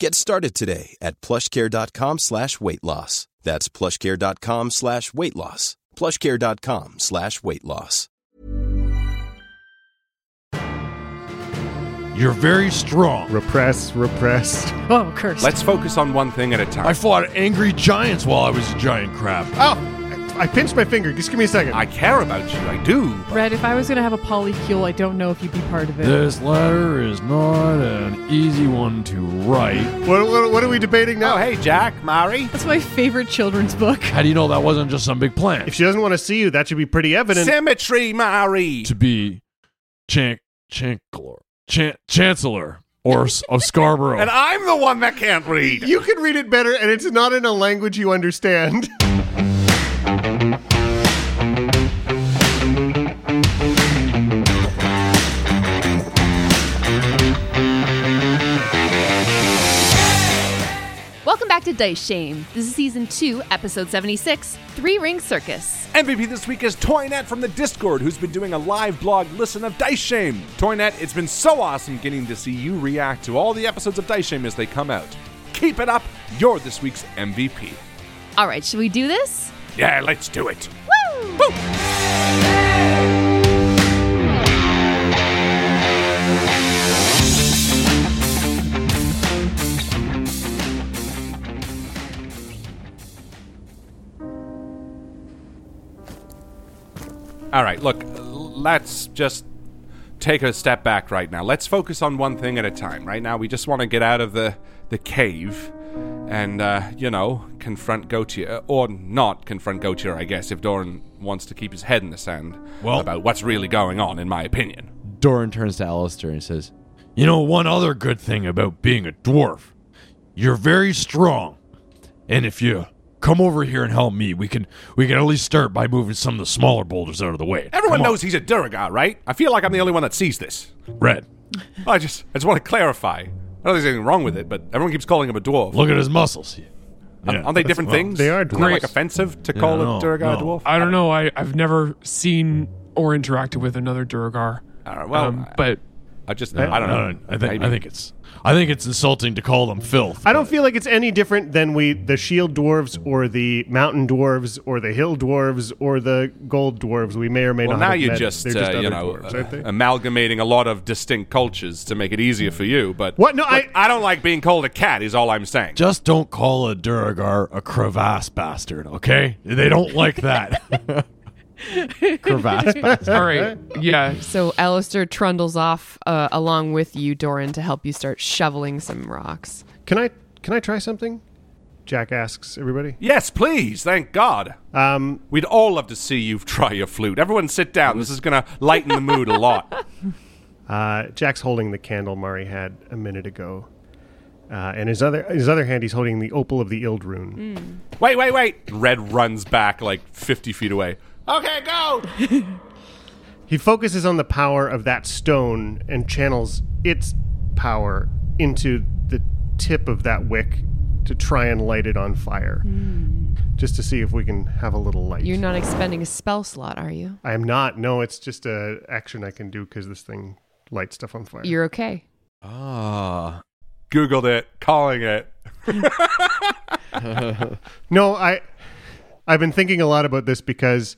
Get started today at plushcare.com slash weight loss. That's plushcare.com slash weight loss. plushcare.com slash weight loss. You're very strong. Repress, repress. Oh, curse. Let's focus on one thing at a time. I fought angry giants while I was a giant crab. Oh, I pinched my finger. Just give me a second. I care about you. I do. Red, if I was going to have a polycule, I don't know if you'd be part of it. This letter is not an easy one to write. What, what, what are we debating now? Oh, hey, Jack, Mari. That's my favorite children's book. How do you know that wasn't just some big plan? If she doesn't want to see you, that should be pretty evident. Symmetry, Mari. to be chan- chancellor, chan- chancellor or of Scarborough. And I'm the one that can't read. you can read it better, and it's not in a language you understand. Welcome back to Dice Shame. This is season two, episode 76 Three Ring Circus. MVP this week is Toynet from the Discord, who's been doing a live blog listen of Dice Shame. Toynet, it's been so awesome getting to see you react to all the episodes of Dice Shame as they come out. Keep it up. You're this week's MVP. All right, should we do this? Yeah, let's do it. Woo! All right, look, let's just take a step back right now. Let's focus on one thing at a time. Right now, we just want to get out of the, the cave and, uh, you know, confront Gautier. Or not confront Gautier, I guess, if Doran wants to keep his head in the sand Well- about what's really going on, in my opinion. Doran turns to Alistair and says, you know, one other good thing about being a dwarf, you're very strong. And if you come over here and help me, we can we can at least start by moving some of the smaller boulders out of the way. Everyone Come on. knows he's a Duergar, right? I feel like I'm the only one that sees this. Red. I just, I just want to clarify. I don't think there's anything wrong with it, but everyone keeps calling him a dwarf. Look at his muscles. Aren't- Aren't they different well, things? they are Isn't that, like dwarfs. offensive to Yeah, call no, a Duergar a dwarf? I don't know. I, I've never seen or interacted with another Duergar. All right, well, um, but I just, I don't know. I think Maybe. I think it's I think it's insulting to call them filth. I don't feel like it's any different than we the shield dwarves or the mountain dwarves or the hill dwarves or the gold dwarves. We may or may Well, not. now have you're met. just, They're uh, other you know, dwarves, uh, amalgamating a lot of distinct cultures to make it easier for you. But What? No, Look, I- I don't like being called a cat. Is all I'm saying. Just don't call a Duergar a crevasse bastard, okay? They don't like that. crevasse bastard. all right, yeah. So Alistair trundles off uh, along with you, Doran, to help you start shoveling some rocks. Can I can I try something? Jack asks everybody. Yes, please. Thank God. Um, We'd all love to see you try your flute. Everyone, sit down. This is going to lighten the mood a lot. Uh, Jack's holding the candle Mari had a minute ago, uh, and his other his other hand he's holding the opal of the Ild rune. Wait, wait, wait. Red runs back like 50 feet away. Okay, go. He focuses on the power of that stone and channels its power into the tip of that wick to try and light it on fire, just to see if we can have a little light. You're not expending a spell slot, are you? I am not. No, it's just a action I can do because this thing lights stuff on fire. You're okay. Ah. Googled it, calling it. No, I I've been thinking a lot about this because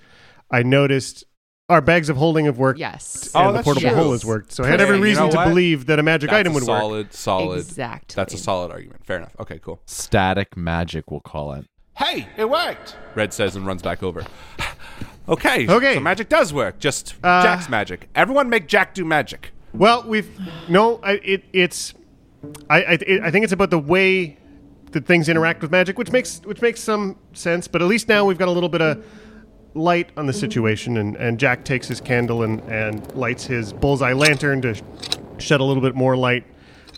I noticed our bags of holding have worked. Yes. And Oh, the that's portable true. hole has worked. So I had every Yeah, you reason know to what? believe that a magic That's item a would work. solid, solid. Exactly. That's a solid argument. Fair enough. Okay, cool. Static magic, we'll call it. Hey, it worked. Red says and runs back over. okay. Okay. So magic does work. Just Uh, Jack's magic. Everyone make Jack do magic. Well, we've no. I, it it's I I, it, I think it's about the way that things interact with magic, which makes which makes some sense. But at least now we've got a little bit of light on the mm-hmm. situation, and, and Jack takes his candle and and lights his bullseye lantern to sh- shed a little bit more light.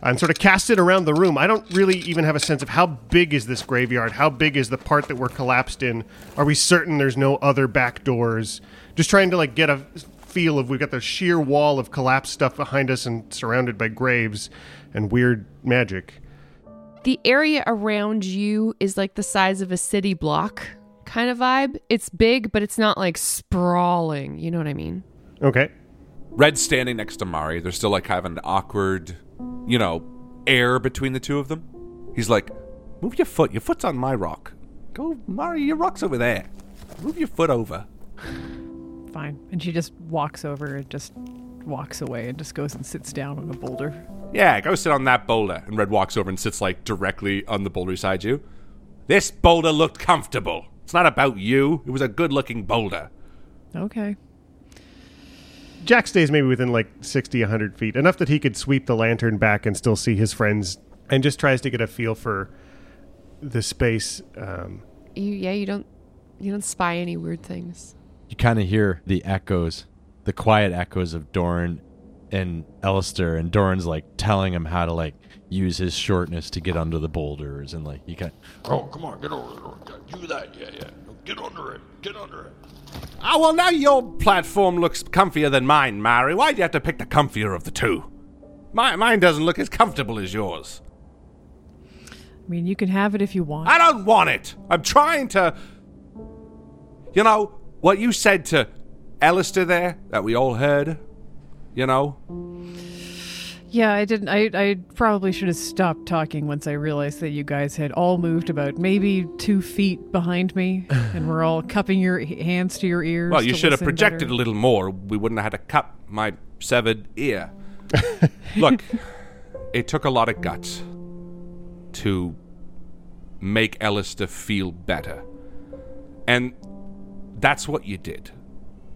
And sort of cast it around the room. I don't really even have a sense of how big is this graveyard. How big is the part that we're collapsed in? Are we certain there's no other back doors? Just trying to like get a feel of we've got the sheer wall of collapsed stuff behind us and surrounded by graves and weird magic. The area around you is like the size of a city block kind of vibe. It's big, but it's not like sprawling. You know what I mean? Okay. Red's standing next to Mari. There's still like kind of an awkward, you know, air between the two of them. He's like, "Move your foot. Your foot's on my rock. Go, Mari. Your rock's over there. Move your foot over." Fine. And she just walks over and just walks away and just goes and sits down on a boulder. Yeah, go sit on that boulder. And Red walks over and sits like directly on the boulder beside you. This boulder looked comfortable. It's not about you. It was a good-looking boulder. Okay. Jack stays maybe within like 60, 100 feet, enough that he could sweep the lantern back and still see his friends, and just tries to get a feel for the space. Um, You yeah, you don't you don't spy any weird things. You kind of hear the echoes, the quiet echoes of Doran and Alistair, and Doran's like telling him how to like use his shortness to get under the boulders, and like you can Oh, come on, get over there. Do that, yeah, yeah. Get under it. Get under it. Ah, well, now your platform looks comfier than mine, Mari. Why'd you have to pick the comfier of the two? My, mine doesn't look as comfortable as yours. I mean, you can have it if you want. I don't want it. I'm trying to. You know, what you said to Alistair there that we all heard? You know? Yeah, I didn't. I, I probably should have stopped talking once I realized that you guys had all moved about maybe two feet behind me, and we're all cupping your hands to your ears. Well, you should have projected better. a little more. We wouldn't have had to cut my severed ear. Look, it took a lot of guts to make Alistair feel better. And that's what you did.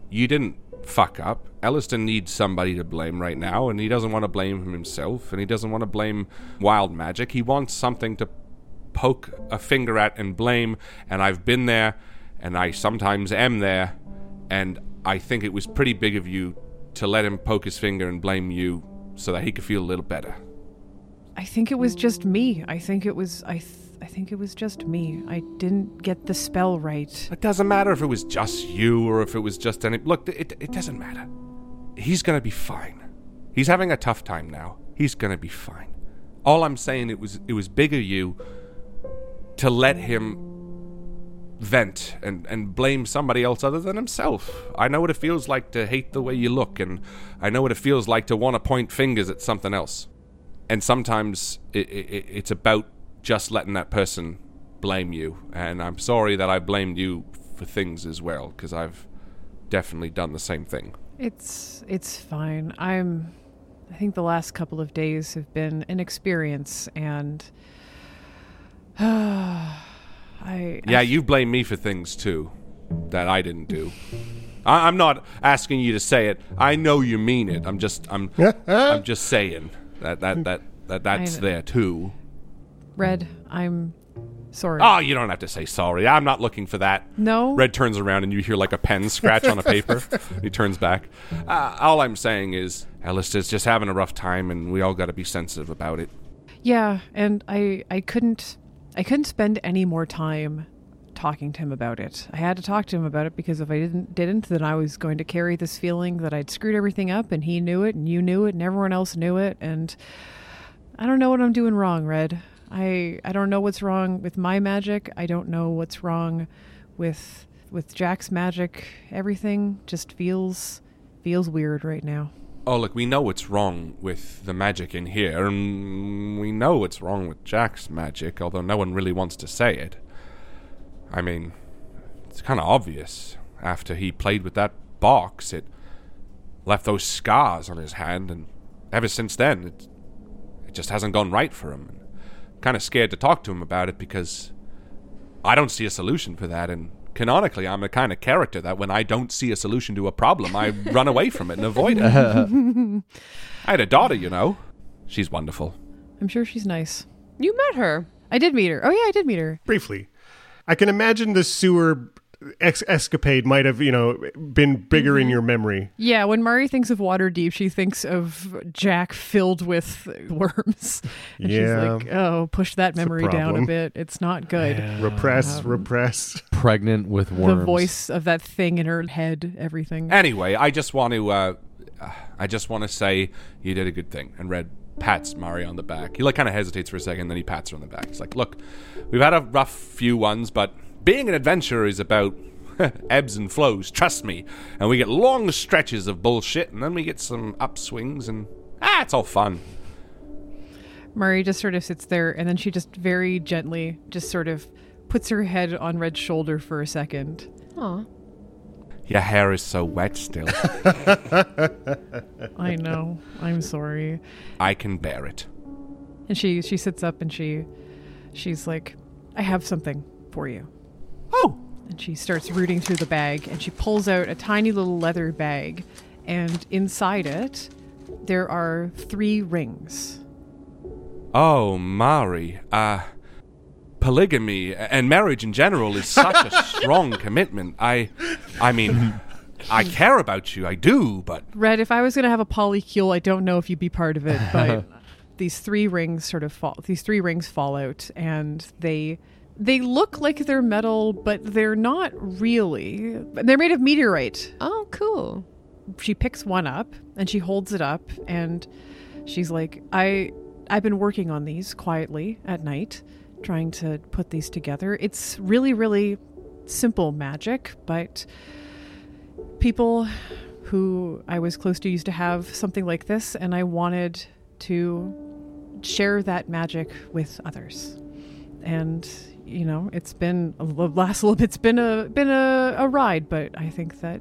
You didn't fuck up. Alistair needs somebody to blame right now, and he doesn't want to blame himself, and he doesn't want to blame wild magic. He wants something to poke a finger at and blame, and I've been there, and I sometimes am there, and I think it was pretty big of you to let him poke his finger and blame you so that he could feel a little better. I think it was just me. I think it was. I. Th- think it was just me. I didn't get the spell right. It doesn't matter if it was just you or if it was just any. Look, it, it doesn't matter. He's gonna be fine. He's having a tough time now. He's gonna be fine. All I'm saying it was it was big of you to let him vent and, and blame somebody else other than himself. I know what it feels like to hate the way you look, and I know what it feels like to want to point fingers at something else. And sometimes it, it, it's about just letting that person blame you. And I'm sorry that I blamed you for things as well, because I've definitely done the same thing. It's it's fine. I'm I think the last couple of days have been an experience and I Yeah, you blame me for things too that I didn't do. I, I'm not asking you to say it. I know you mean it. I'm just I'm I'm just saying that that that, that that's there too. Red, I'm Sorry. Oh, you don't have to say sorry. I'm not looking for that. No? Red turns around and you hear like a pen scratch on a paper. he turns back. Uh, all I'm saying is, Alistair's just having a rough time, and we all got to be sensitive about it. Yeah, and I I couldn't I couldn't spend any more time talking to him about it. I had to talk to him about it because if I didn't didn't then I was going to carry this feeling that I'd screwed everything up and he knew it and you knew it and everyone else knew it and I don't know what I'm doing wrong, Red. I I don't know what's wrong with my magic. I don't know what's wrong with with Jack's magic. Everything just feels feels weird right now. Oh, look, we know what's wrong with the magic in here, and we know what's wrong with Jack's magic, although no one really wants to say it. I mean, it's kind of obvious. After he played with that box, it left those scars on his hand, and ever since then, it, it just hasn't gone right for him. Kind of scared to talk to him about it because I don't see a solution for that, and canonically, I'm the kind of character that when I don't see a solution to a problem, I run away from it and avoid it. I had a daughter, you know. She's wonderful. I'm sure she's nice. You met her. I did meet her. Oh yeah, I did meet her. Briefly. I can imagine the sewer ex- escapade might have, you know, been bigger in your memory. Yeah, when Mari thinks of Waterdeep, she thinks of Jack filled with worms. And Yeah. she's like, oh, push that It's a memory down a bit. It's not good. Repress, repress. Pregnant with worms. The voice of that thing in her head, everything. Anyway, I just want to, uh, uh, I just want to say you did a good thing. And Red pats Mari on the back. He like kind of hesitates for a second, then he pats her on the back. He's like, "Look, we've had a rough few ones, but being an adventurer is about ebbs and flows. Trust me. And we get long stretches of bullshit, and then we get some upswings, and ah, it's all fun." Mari just sort of sits there and then she just very gently just sort of puts her head on Red's shoulder for a second. Aw. Your hair is so wet still. I know. I'm sorry. I can bear it. And she she sits up and she she's like, "I have something for you." Oh. And she starts rooting through the bag and she pulls out a tiny little leather bag and inside it there are three rings. Oh, Mari, uh, polygamy and marriage in general is such a strong commitment. I, I mean, I care about you, I do, but Red, if I was going to have a polycule, I don't know if you'd be part of it, but these three rings sort of fall. These three rings fall out, and they they look like they're metal, but they're not really. They're made of meteorite. Oh, cool. She picks one up and she holds it up, and she's like, "I I've been working on these quietly at night, trying to put these together. It's really really simple magic, but." people who I was close to used to have something like this, and I wanted to share that magic with others. And you know, it's been a last little bit's been a been a, a ride, but I think that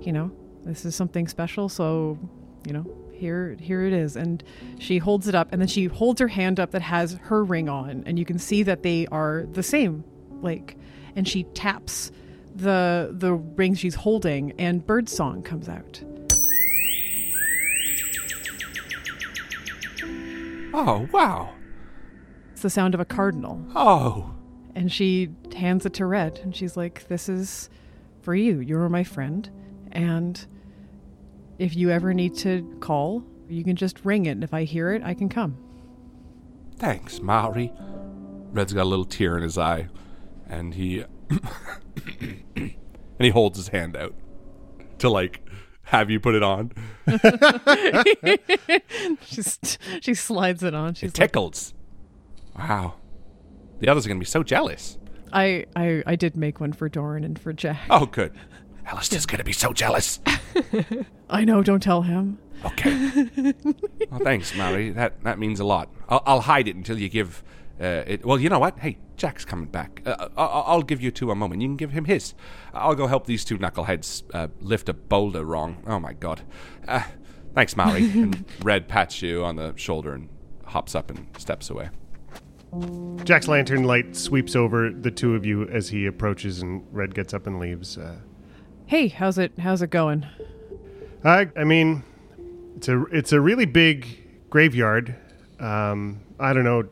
you know this is something special. So you know, here here it is. And she holds it up, and then she holds her hand up that has her ring on, and you can see that they are the same. Like, and she taps the the ring she's holding and birdsong comes out. oh wow, It's the sound of a cardinal. oh, And she hands it to Red and she's like, This is for you. You're my friend. And if you ever need to call, you can just ring it. And if I hear it, I can come. thanks, Mari. Red's got a little tear in his eye, and he, and he holds his hand out to like have you put it on. She's, she slides it on. She's It like, tickles. Wow, the others are gonna be so jealous. I, I, I did make one for Doran and for Jack. Oh, good. Alistair's gonna be so jealous. I know, don't tell him. Okay. well, thanks, Mary. That that means a lot. I'll, I'll hide it until you give uh, it. Well, you know what? Hey, Jack's coming back. Uh, I'll, I'll give you two a moment. You can give him his. I'll go help these two knuckleheads uh, lift a boulder wrong. Oh my god. Uh, thanks, Mary. and Red pats you on the shoulder and hops up and steps away. Jack's lantern light sweeps over the two of you as he approaches, and Red gets up and leaves. Uh, Hey, how's it how's it going? I, I mean, it's a it's a really big graveyard. Um, I don't know.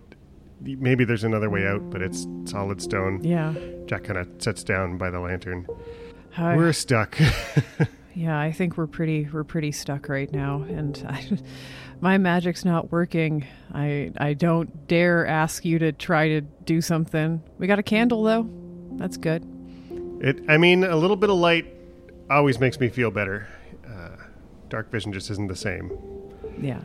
maybe there's another way out, but it's solid stone. Yeah. Jack kind of sits down by the lantern. Hi. We're stuck. Yeah, I think we're pretty we're pretty stuck right now, and I, my magic's not working. I I don't dare ask you to try to do something. We got a candle though. That's good. it. I mean, a little bit of light always makes me feel better. Uh, dark vision just isn't the same. Yeah.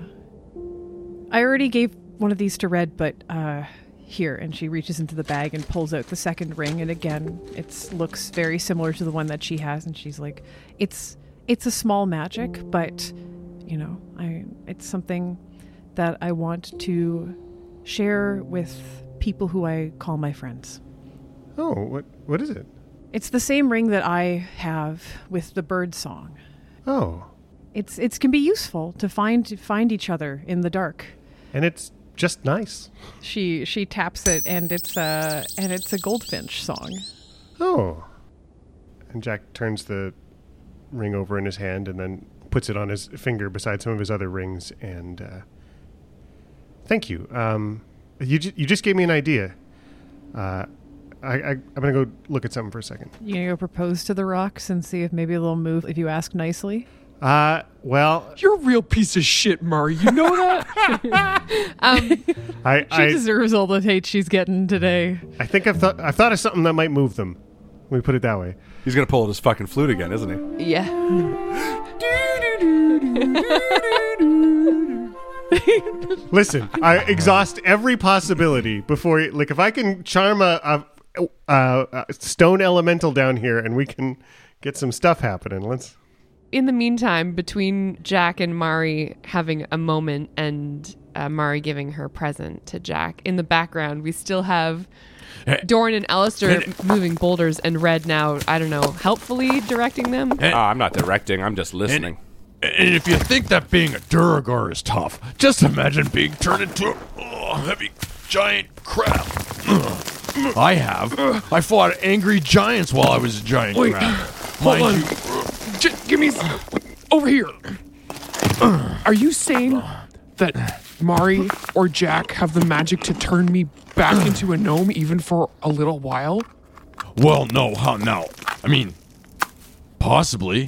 I already gave one of these to Red, but uh here and she reaches into the bag and pulls out the second ring and again it looks very similar to the one that she has and she's like it's it's a small magic but you know i it's something that i want to share with people who i call my friends Oh, what what is it? it's the same ring that i have with the bird song Oh, it's it can be useful to find find each other in the dark and it's just nice. she she taps it and it's a and it's a goldfinch song Oh. And Jack turns the ring over in his hand and then puts it on his finger beside some of his other rings. And uh, thank you. Um, you ju- you just gave me an idea. Uh, I, I I'm gonna go look at something for a second. You gonna go propose to the rocks and see if maybe they'll move if you ask nicely? Uh, well, You're a real piece of shit, Mari. You know that? Um, I She I, deserves all the hate she's getting today. I think I've thought I've thought of something that might move them. Let me put it that way. He's gonna pull out his fucking flute again, isn't he? yeah. Listen, I exhaust every possibility before, like, if I can charm a, a, a, a stone elemental down here and we can get some stuff happening. Let's. In the meantime, between Jack and Mari having a moment and uh, Mari giving her present to Jack, in the background, we still have Doran and Alistair moving boulders and Red now, I don't know, helpfully directing them. Ah, I'm not directing. I'm just listening. And if you think that being a Duergar is tough, just imagine being turned into a oh, heavy giant crab. I have. I fought angry giants while I was a giant Wait, crab. hold on. you- J- give me s- over here. Are you saying that Mari or Jack have the magic to turn me back into a gnome even for a little while? well, no, how now? I mean, possibly.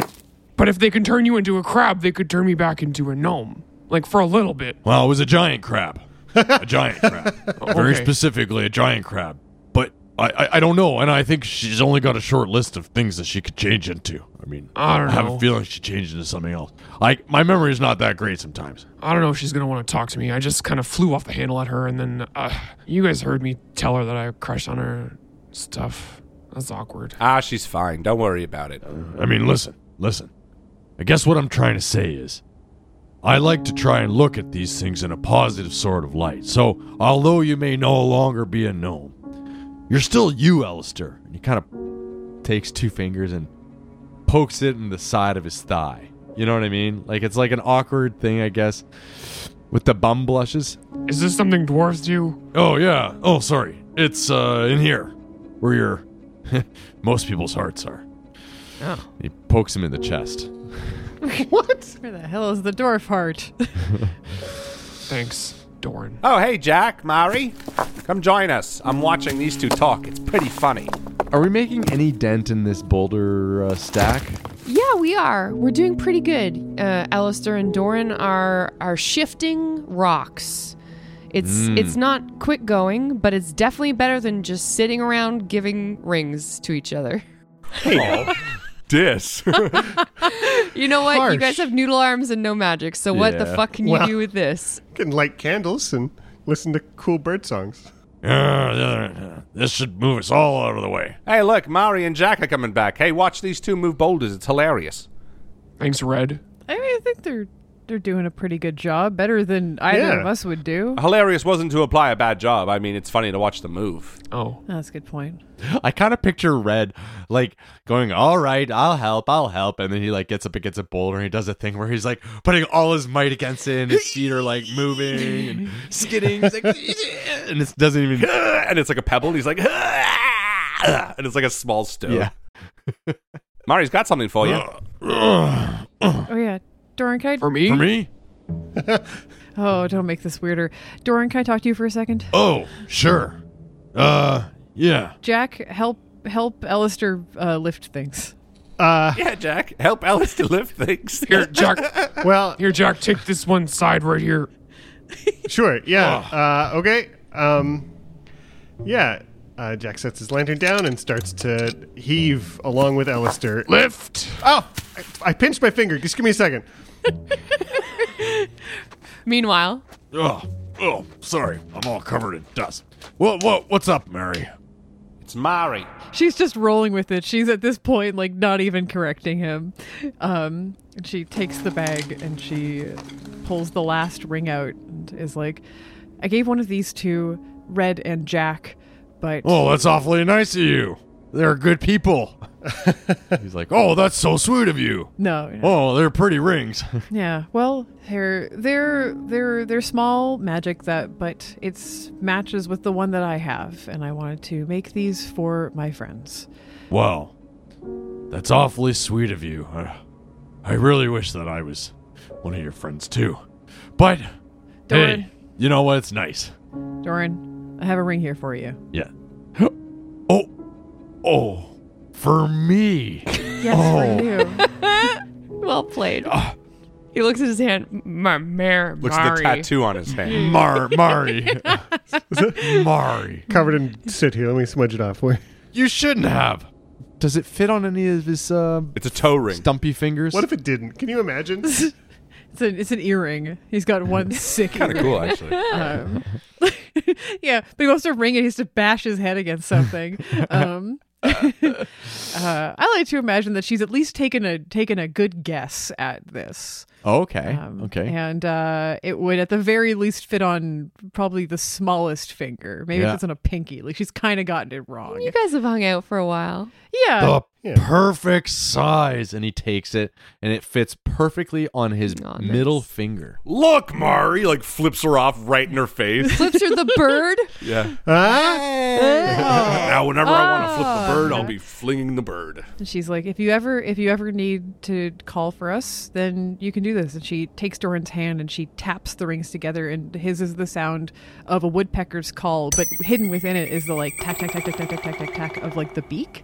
But if they can turn you into a crab, they could turn me back into a gnome. Like for a little bit. Well, it was a giant crab. a giant crab. Very Okay. specifically, a giant crab. But I, I, I don't know, and I think she's only got a short list of things that she could change into. I mean, I don't have know. a feeling she changed into something else. Like my memory is not that great sometimes. I don't know if she's gonna want to talk to me. I just kind of flew off the handle at her, and then uh, you guys heard me tell her that I crushed on her stuff. That's awkward. Ah, she's fine. Don't worry about it. I mean, listen, listen. I guess what I'm trying to say is, I like to try and look at these things in a positive sort of light. So, although you may no longer be a gnome, you're still you, Alistair. And he kind of takes two fingers and pokes it in the side of his thigh. You know what I mean? Like it's like an awkward thing, I guess, with the bum blushes. Is this something dwarves do? Oh yeah. Oh, sorry. It's uh in here, where your most people's hearts are. He pokes him in the chest. What? Where the hell is the dwarf heart? Thanks, Doran. Oh, hey, Jack, Mari. Come join us. I'm watching these two talk. It's pretty funny. Are we making any dent in this boulder uh, stack? Yeah, we are. We're doing pretty good. Uh, Alistair and Doran are are shifting rocks. It's Mm. it's not quick going, but it's definitely better than just sitting around giving rings to each other. Dis. You know what? You guys have noodle arms and no magic. So what the fuck can you Well- do with this? Can light candles and listen to cool bird songs. Uh, this should move us all out of the way. hey, look, Mari and Jack are coming back. Hey, watch these two move boulders. It's hilarious. Thanks, Red. I mean, I think they're they're doing a pretty good job, better than either Yeah. of us would do. Hilarious wasn't to apply a bad job. I mean, it's funny to watch them move. Oh, That's a good point. I kind of picture Red like going, "All right, I'll help, I'll help," and then he like gets up against a boulder and he does a thing where he's like putting all his might against it, and his feet are like moving and skidding, He's like, and it doesn't even. and it's like a pebble. And he's like, and it's like a small stone. Yeah. Mari's got something for you. Oh yeah, Doran, can I for me? For me? Oh, don't make this weirder. Doran, can I talk to you for a second? Oh, sure. Uh, yeah. Jack, help help Alistair uh, lift things. Uh, Yeah, Jack, help Alice to lift things. Here, Jack. well, Here, Jack. Take this one side right here. sure. Yeah. Uh, okay. Um, yeah. Uh, Jack sets his lantern down and starts to heave along with Alistair. Lift. Oh, I, I pinched my finger. Just give me a second. Meanwhile, Oh, oh, sorry. I'm all covered in dust. What, what, what's up, Mary? It's Mari. She's just rolling with it. She's at this point like not even correcting him. Um, and she takes the bag and she pulls the last ring out and is like, "I gave one of these to Red and Jack, but Oh, that's awfully nice of you. They're good people. He's like, oh, that's so sweet of you. no, no. Oh, they're pretty rings. Yeah, well, they're they're they're they're small magic that, but it's matches with the one that I have, and I wanted to make these for my friends. well, that's awfully sweet of you. I, I really wish that I was one of your friends too. But Doran. hey, you know what? It's nice. Doran, I have a ring here for you. Yeah. Oh, oh, for me. Yes, for you. well played. he looks at his hand. Mar- Mar- Looks at the tattoo on his hand. Mar, Mari, Mari. Covered in soot here. Let me smudge it off for you. You shouldn't have. Does it fit on any of his uh, It's a toe ring. stumpy fingers? What if it didn't? Can you imagine? It's an it's an earring. He's got one sick. Kind of cool, actually. Um, yeah, but he wants to ring it. He has to bash his head against something. Um, uh, I like to imagine that she's at least taken a taken a good guess at this. Okay. Um, okay. And uh, it would, at the very least, fit on probably the smallest finger. Maybe Yeah. if it's on a pinky. Like she's kind of gotten it wrong. You guys have hung out for a while. yeah. the Yeah. perfect size. and he takes it and it fits perfectly on his Aw, nice. middle finger. Look, Mari, like flips her off right in her face. Flips her the bird. yeah. Ah? Now, whenever I want to flip Ah. the bird, I'll be flinging the bird. And she's like, if you ever if you ever need to call for us, then you can do this. And she takes Doran's hand and she taps the rings together, and his is the sound of a woodpecker's call, but hidden within it is the like tack tack tack tack tack tack tack tack tack of like the beak.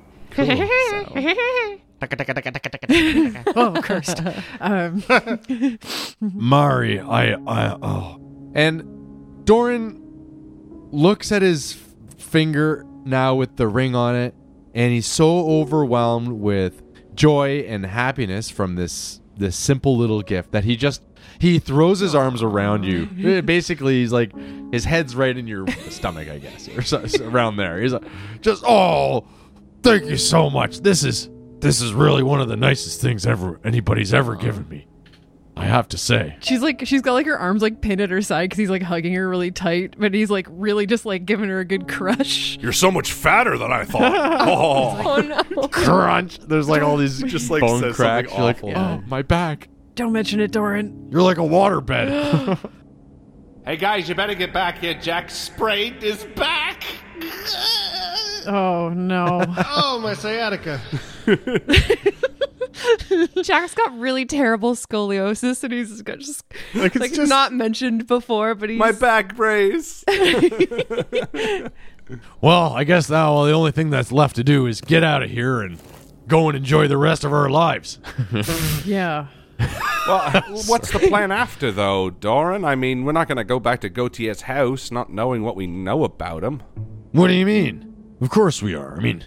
oh, cursed. Um, Mari, I, I, oh. And Doran looks at his finger now with the ring on it, and he's so overwhelmed with joy and happiness from this this simple little gift that he just he throws his arms around you. Basically, he's like his head's right in your stomach, I guess, or so, so around there. He's like, just oh, thank you so much. This is this is really one of the nicest things ever anybody's ever given me. I have to say. she's like she's got like her arms like pinned at her side because he's like hugging her really tight, but he's like really just like giving her a good crush. You're so much fatter than I thought. oh. Oh. oh no. crunch. There's like all these Just, like, bone says cracks. You're like, awful. oh, my back. Don't mention it, Doran. You're like a waterbed. Hey, guys, you better get back here. Jack sprained his back. Oh no. oh, my sciatica. Jack's got really terrible scoliosis, and he's got just Like, like, just- not mentioned before, but he's My back brace. well, I guess now well, the only thing that's left to do is get out of here and go and enjoy the rest of our lives. yeah. well, what's the plan after, though, Doran? I mean, we're not going to go back to Gautier's house not knowing what we know about him. What do you mean? Of course we are. I mean,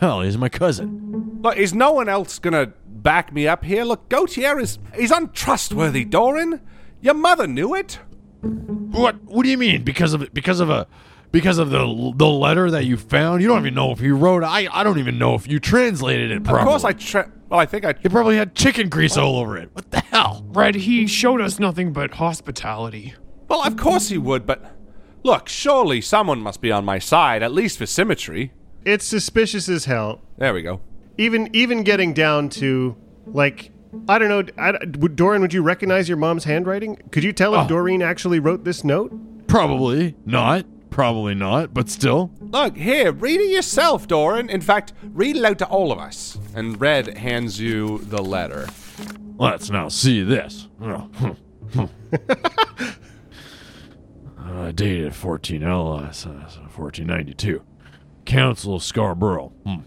hell, he's my cousin. Look, is no one else going to back me up here? Look, Gautier is he's untrustworthy, Doran. Your mother knew it. What? What do you mean? Because of it? Because of a? Because of the the letter that you found? You don't even know if you wrote. it. I I don't even know if you translated it properly. Of course, I tra- well, I think I. It probably had chicken grease all over it. What the hell? Red, he showed us nothing but hospitality. Well, of course he would, but look, surely someone must be on my side, at least for symmetry. It's suspicious as hell. There we go. Even even getting down to like I don't know. I, would Doran, would you recognize your mom's handwriting? Could you tell if Oh. Doreen actually wrote this note? Probably not. Probably not. But still. Look, here, read it yourself, Doran. In fact, read it out to all of us. And Red hands you the letter. Let's now see this. Uh, dated 14 LS, uh, 1492. Council of Scarborough. Hmm.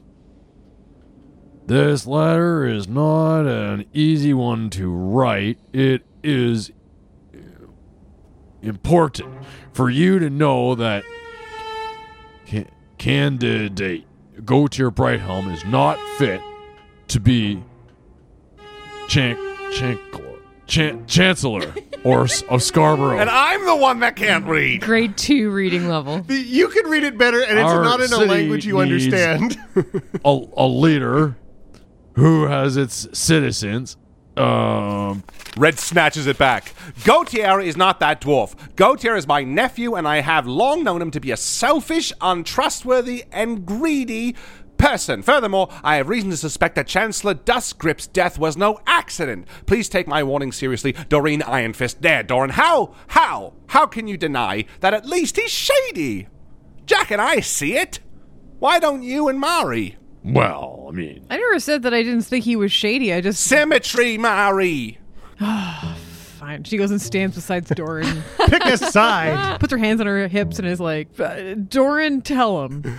This letter is not an easy one to write. It is important for you to know that can- candidate Gautier Brighthelm is not fit to be chan- chan- chancellor or of Scarborough. And I'm the one that can't read. Grade two reading level. You can read it better, and it's Our not in a language you needs- understand. a, a leader who has its citizens. Um, Red snatches it back. Gautier is not that dwarf. Gautier is my nephew, and I have long known him to be a selfish, untrustworthy, and greedy person. Furthermore, I have reason to suspect that Chancellor Duskgrip's death was no accident. Please take my warning seriously, Doreen Ironfist. There, Doran. How? How? How can you deny that at least he's shady? Jack and I see it. Why don't you and Mari? well, I mean, I never said that I didn't think he was shady. I just Symmetry, Mari. fine. She goes and stands beside Doran, Pick a side. puts her hands on her hips, and is like, "Uh, "Doran, tell him."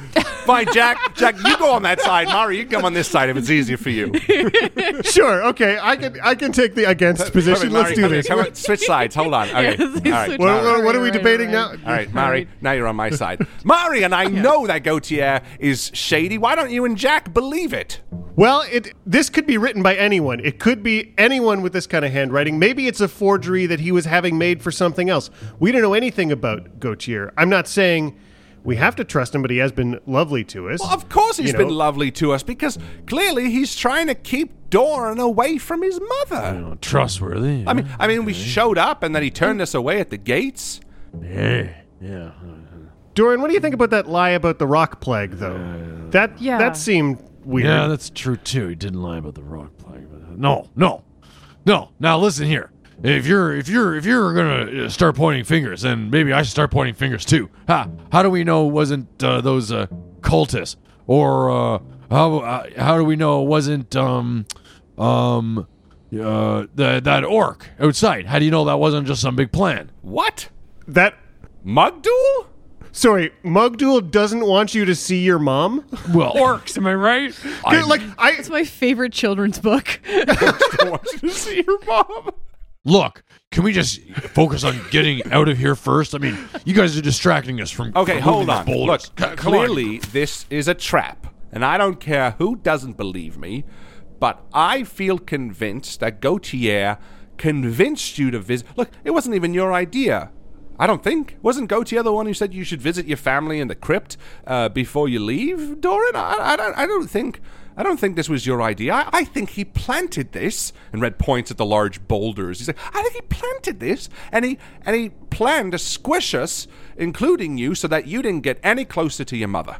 Fine, Jack. Jack, you go on that side. Mari, you come on this side if it's easier for you. Sure. Okay. I can. I can take the against position. Perfect, Let's do come this. come on, switch sides. Hold on. Okay. Yeah, All right. switch What, what- what are we Right, right, debating right. now? All right, Mari, now you're on my side. Mari and I know that Gautier is shady. Why don't you and Jack believe it? Well, it this could be written by anyone. It could be anyone with this kind of handwriting. Maybe it's a forgery that he was having made for something else. We don't know anything about Gautier. I'm not saying we have to trust him, but he has been lovely to us. Well, of course he's You know. been lovely to us because clearly he's trying to keep Doran away from his mother. you know, trustworthy. I mean, I mean, we showed up and then he turned us away at the gates. yeah, yeah. Doran, what do you think about that lie about the rock plague, though? Uh, that Yeah. that seemed weird. Yeah, that's true too. He didn't lie about the rock plague. No, no, no. Now listen here. If you're if you're if you're gonna uh, start pointing fingers, then maybe I should start pointing fingers too. Ha! How do we know it wasn't uh, those uh, cultists, or uh, how uh, how do we know it wasn't um um uh that that orc outside? How do you know that wasn't just some big plan? What? that. Mugduel? Sorry, Mugdul doesn't want you to see your mom. Well, Orcs, am I right? I- like I, It's my favorite children's book. I want you to see your mom. look. Can we just focus on getting out of here first? I mean, you guys are distracting us from. Okay, from hold on. Look, C- come on. clearly this is a trap, and I don't care who doesn't believe me, but I feel convinced that Gautier convinced you to visit. Look, it wasn't even your idea. I don't think. Wasn't Gautier the one who said you should visit your family in the crypt uh, before you leave, Doran? I, I, don't, I don't think. I don't think this was your idea. I, I think he planted this. And Red points at the large boulders. He's like, I think he planted this, and he and he planned to squish us, including you, so that you didn't get any closer to your mother.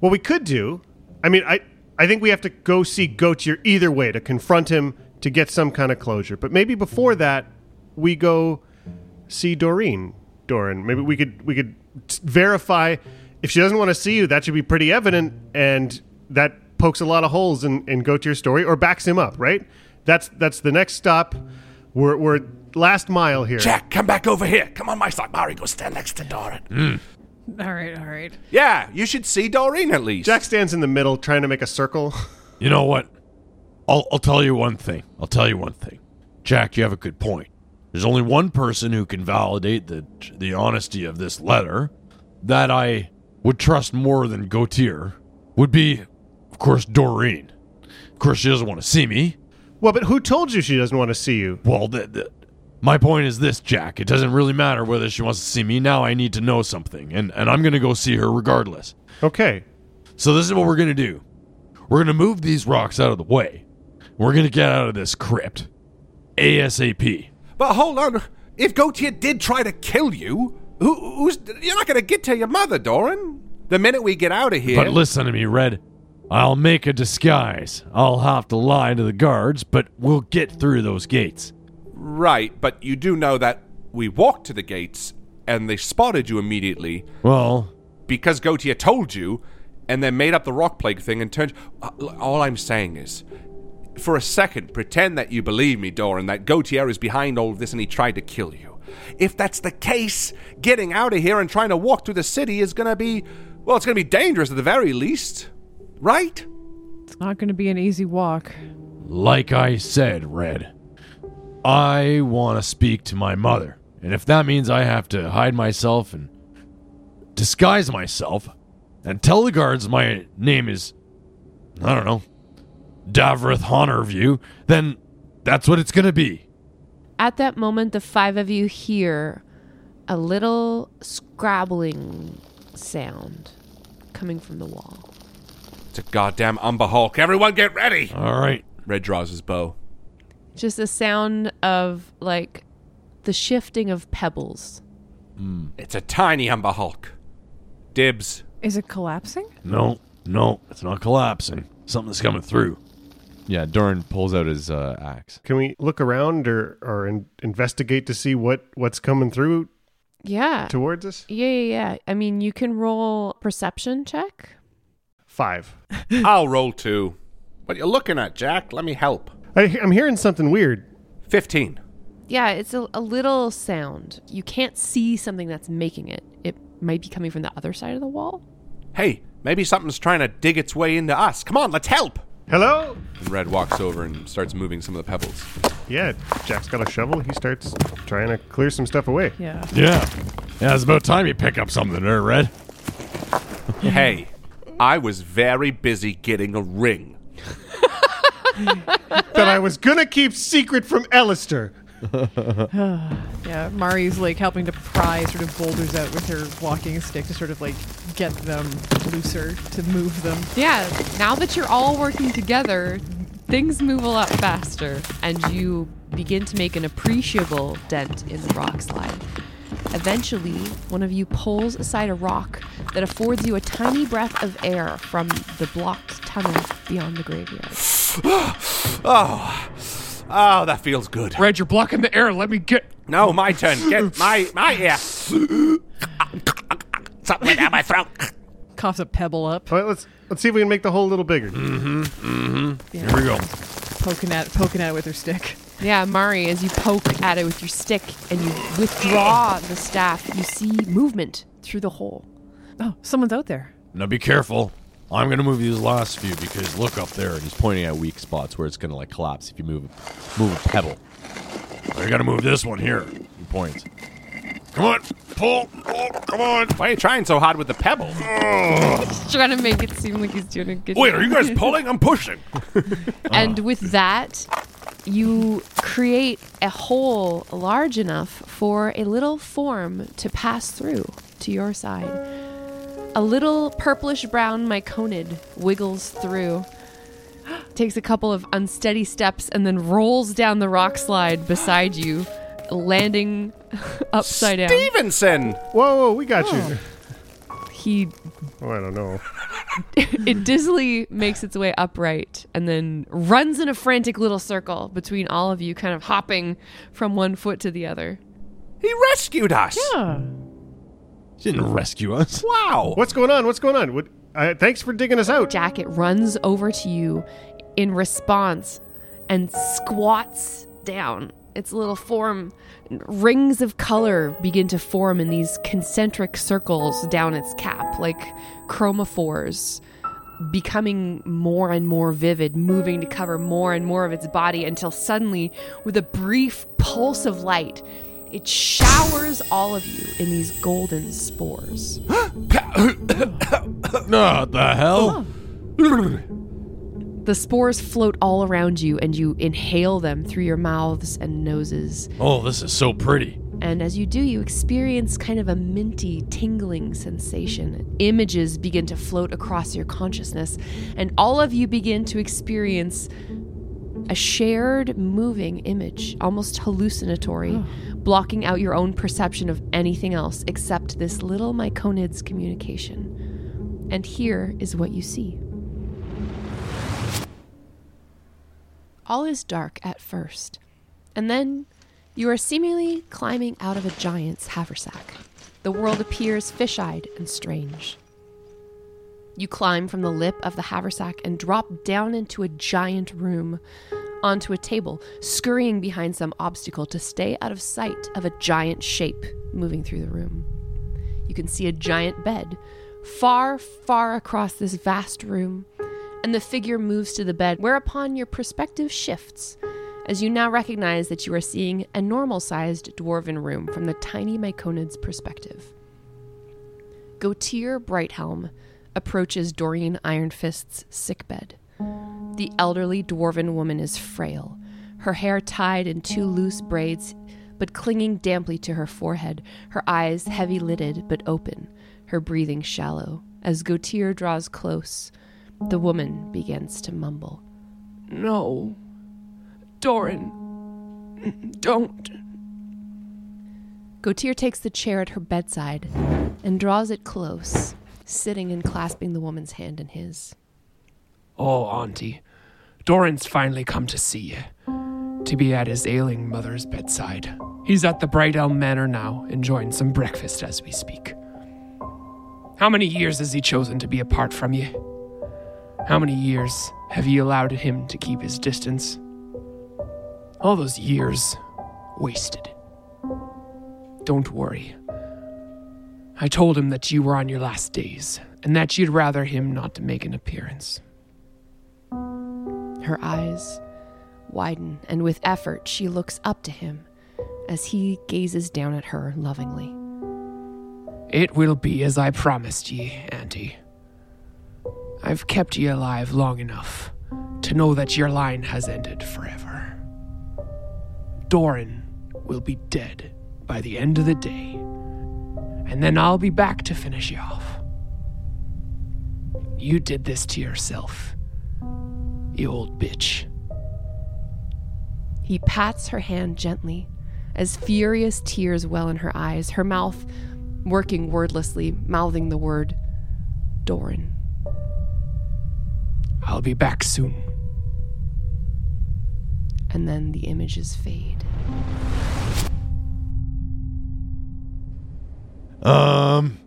What we could do, I mean, I I think we have to go see Gautier either way to confront him to get some kind of closure. But maybe before that, we go see Doreen. Doran, maybe we could we could t- verify if she doesn't want to see you. That should be pretty evident, and that pokes a lot of holes in in Gautier's story or backs him up. Right? That's that's the next stop. We're we're last mile here. Jack, come back over here. Come on my side. Mari, go stand next to Doran. Hmm. all right, all right. Yeah, you should see Doreen at least. Jack stands in the middle, trying to make a circle. You know what? I'll, I'll tell you one thing. I'll tell you one thing. Jack, you have a good point. There's only one person who can validate the the honesty of this letter that I would trust more than Gautier would be, of course, Doreen. Of course, she doesn't want to see me. Well, but who told you she doesn't want to see you? Well, the, the, my point is this, Jack. It doesn't really matter whether she wants to see me. Now I need to know something, and, and I'm going to go see her regardless. Okay. So this is what we're going to do. We're going to move these rocks out of the way. We're going to get out of this crypt. ASAP. But hold on. If Gautier did try to kill you, who, who's you're not going to get to your mother, Doran. The minute we get out of here. But listen to me, Red. I'll make a disguise. I'll have to lie to the guards, but we'll get through those gates. Right, but you do know that we walked to the gates and they spotted you immediately Well, because Gautier told you and then made up the rock plague thing and turned. Uh, all I'm saying is, for a second pretend that you believe me, Doran, that Gautier is behind all of this and he tried to kill you. If that's the case, getting out of here and trying to walk through the city is gonna be, well, it's gonna be dangerous at the very least. Right? It's not going to be an easy walk. Like I said, Red, I want to speak to my mother. And if that means I have to hide myself and disguise myself and tell the guards my name is, I don't know, Davrith Honorview, then that's what it's going to be. At that moment, the five of you hear a little scrabbling sound coming from the wall. It's a goddamn Umber Hulk. Everyone get ready! All right. Red draws his bow. Just a sound of like the shifting of pebbles. Mm. It's a tiny Umber Hulk. Dibs. Is it collapsing? No, no, it's not collapsing. Something's coming through. Yeah, Doran pulls out his uh, axe. Can we look around or or in, investigate to see what what's coming through Yeah. towards us? Yeah, yeah, yeah. I mean, you can roll perception check. Five. I'll roll two. What you looking at, Jack? Let me help. I, I'm hearing something weird. 15. Yeah, it's a, a little sound. You can't see something that's making it. It might be coming from the other side of the wall. Hey, maybe something's trying to dig its way into us. Come on, let's help. Hello? And Red walks over and starts moving some of the pebbles. Yeah, Jack's got a shovel. He starts trying to clear some stuff away. Yeah. Yeah. Yeah, it's about time you pick up something there, Red. hey, I was very busy getting a ring. that I was gonna keep secret from Alistair. Yeah, Mari's like helping to pry sort of boulders out with her walking stick to sort of like get them looser to move them. Yeah, now that you're all working together, things move a lot faster, and you begin to make an appreciable dent in the rock slide. Eventually, one of you pulls aside a rock that affords you a tiny breath of air from the blocked tunnel beyond the graveyard. Oh, oh, that feels good. Red, you're blocking the air. Let me get. No, my turn. Get my my ear. Something down my throat. Coughs a pebble up, All right, let's let's see if we can make the hole a little bigger. Mm hmm. Mm hmm. Here we go. poking at poking at it with her stick. Yeah, Mari, as you poke at it with your stick and you withdraw the staff, you see movement through the hole. Oh, someone's out there. Now be careful. I'm going to move these last few because look up there. and He's pointing at weak spots where it's gonna like collapse if you move move a pebble. I got to move this one here. He points. Come on. Pull. Oh, come on. Why are you trying so hard with the pebble? He's trying to make it seem like he's doing a good Wait, job. are you guys pulling? I'm pushing. Uh. And with that, you create a hole large enough for a little form to pass through to your side. A little purplish brown myconid wiggles through, takes a couple of unsteady steps, and then rolls down the rock slide beside you, landing upside down. Stevenson! Whoa, whoa, we got you. Oh. He Oh, I don't know. it dizzily makes its way upright and then runs in a frantic little circle between all of you, kind of hopping from one foot to the other. He rescued us. Yeah. She didn't rescue us. Wow. What's going on? What's going on? What, uh, thanks for digging us out. Jacket runs over to you in response and squats down. Its little form, rings of color begin to form in these concentric circles down its cap, like chromophores, becoming more and more vivid, moving to cover more and more of its body until suddenly, with a brief pulse of light, it showers all of you in these golden spores. No, the hell? Oh. The spores float all around you, and you inhale them through your mouths and noses. Oh, this is so pretty. And as you do, you experience kind of a minty, tingling sensation. Images begin to float across your consciousness, and all of you begin to experience a shared moving image, almost hallucinatory, blocking out your own perception of anything else except this little myconid's communication. And here is what you see. All is dark at first, and then you are seemingly climbing out of a giant's haversack. The world appears fish eyed and strange. You climb from the lip of the haversack and drop down into a giant room, onto a table, scurrying behind some obstacle to stay out of sight of a giant shape moving through the room. You can see a giant bed far, far across this vast room, and the figure moves to the bed, whereupon your perspective shifts as you now recognize that you are seeing a normal sized dwarven room from the tiny Myconid's perspective. Gautier Brighthelm approaches Doreen Ironfist's sickbed. The elderly dwarven woman is frail, her hair tied in two loose braids, but clinging damply to her forehead, her eyes heavy lidded but open, her breathing shallow. As Gautier draws close, the woman begins to mumble. No. Doran. Don't. Gautier takes the chair at her bedside and draws it close, sitting and clasping the woman's hand in his. Oh, Auntie. Doran's finally come to see you. To be at his ailing mother's bedside. He's at the Brighthelm Manor now, enjoying some breakfast as we speak. How many years has he chosen to be apart from you? How many years have you allowed him to keep his distance? All those years wasted. Don't worry. I told him that you were on your last days, and that you'd rather him not to make an appearance. Her eyes widen, and with effort she looks up to him as he gazes down at her lovingly. It will be as I promised ye, Auntie. I've kept ye alive long enough to know that your line has ended forever. Doran will be dead by the end of the day, and then I'll be back to finish you off. You did this to yourself, you old bitch. He pats her hand gently as furious tears well in her eyes, her mouth working wordlessly, mouthing the word Doran. I'll be back soon. And then the images fade. Um.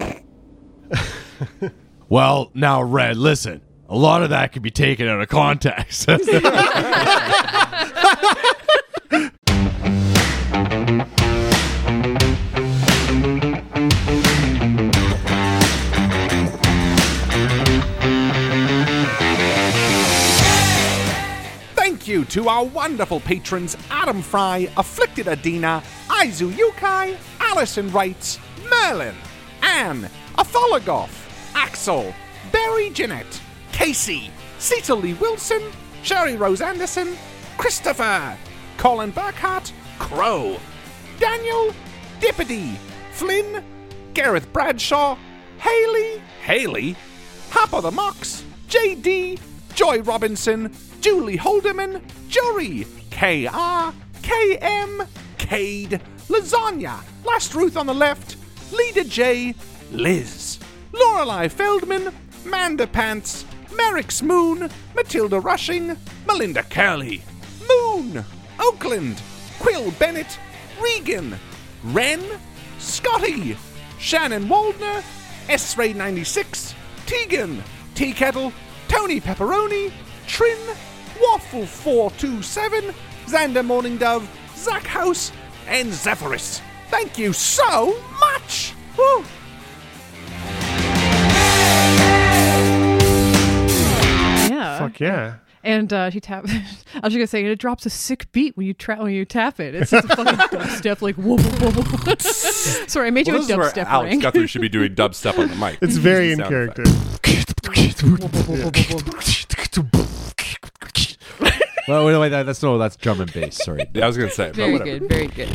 well, now, Red, listen. A lot of that could be taken out of context. Thank you to our wonderful patrons Adam Fry, Afflicted Adina, Aizu Yukai, Alison Wrights, Merlin, Anne, Athologoth, Axel, Barry Jeanette, Casey, Cecil Lee Wilson, Sherry Rose Anderson, Christopher, Colin Burkhart, Crow, Daniel, Dippity, Flynn, Gareth Bradshaw, Haley, Haley, Hopper the Mox, JD, Joy Robinson, Julie Holderman, Jory, KR, KM, Cade, Lasagna, Last Ruth on the left, Leader J, Liz, Lorelei Feldman, Manda Pants, Merrick Smoon, Matilda Rushing, Melinda Curley, Moon, Oakland, Quill Bennett, Regan, Wren, Scotty, Shannon Waldner, S Ray 96, Tegan, Tea Kettle, Tony Pepperoni, Trin, Waffle 427, Xander Morning Dove, Zach House, and Zephyrus. Thank you so much! Woo! Yeah. Fuck yeah. And uh, she tap. I was just gonna say it drops a sick beat when you tra- when you tap it. It's just a fucking dubstep like whoa whoa whoa. whoa. Sorry, I made Well, you a is where dubstep Alex ring. Guthrie should be doing dubstep on the mic. It's very in character. well, wait, wait, that, that's no, that's drum and bass. Sorry. I was gonna say. Very whatever. good, very good.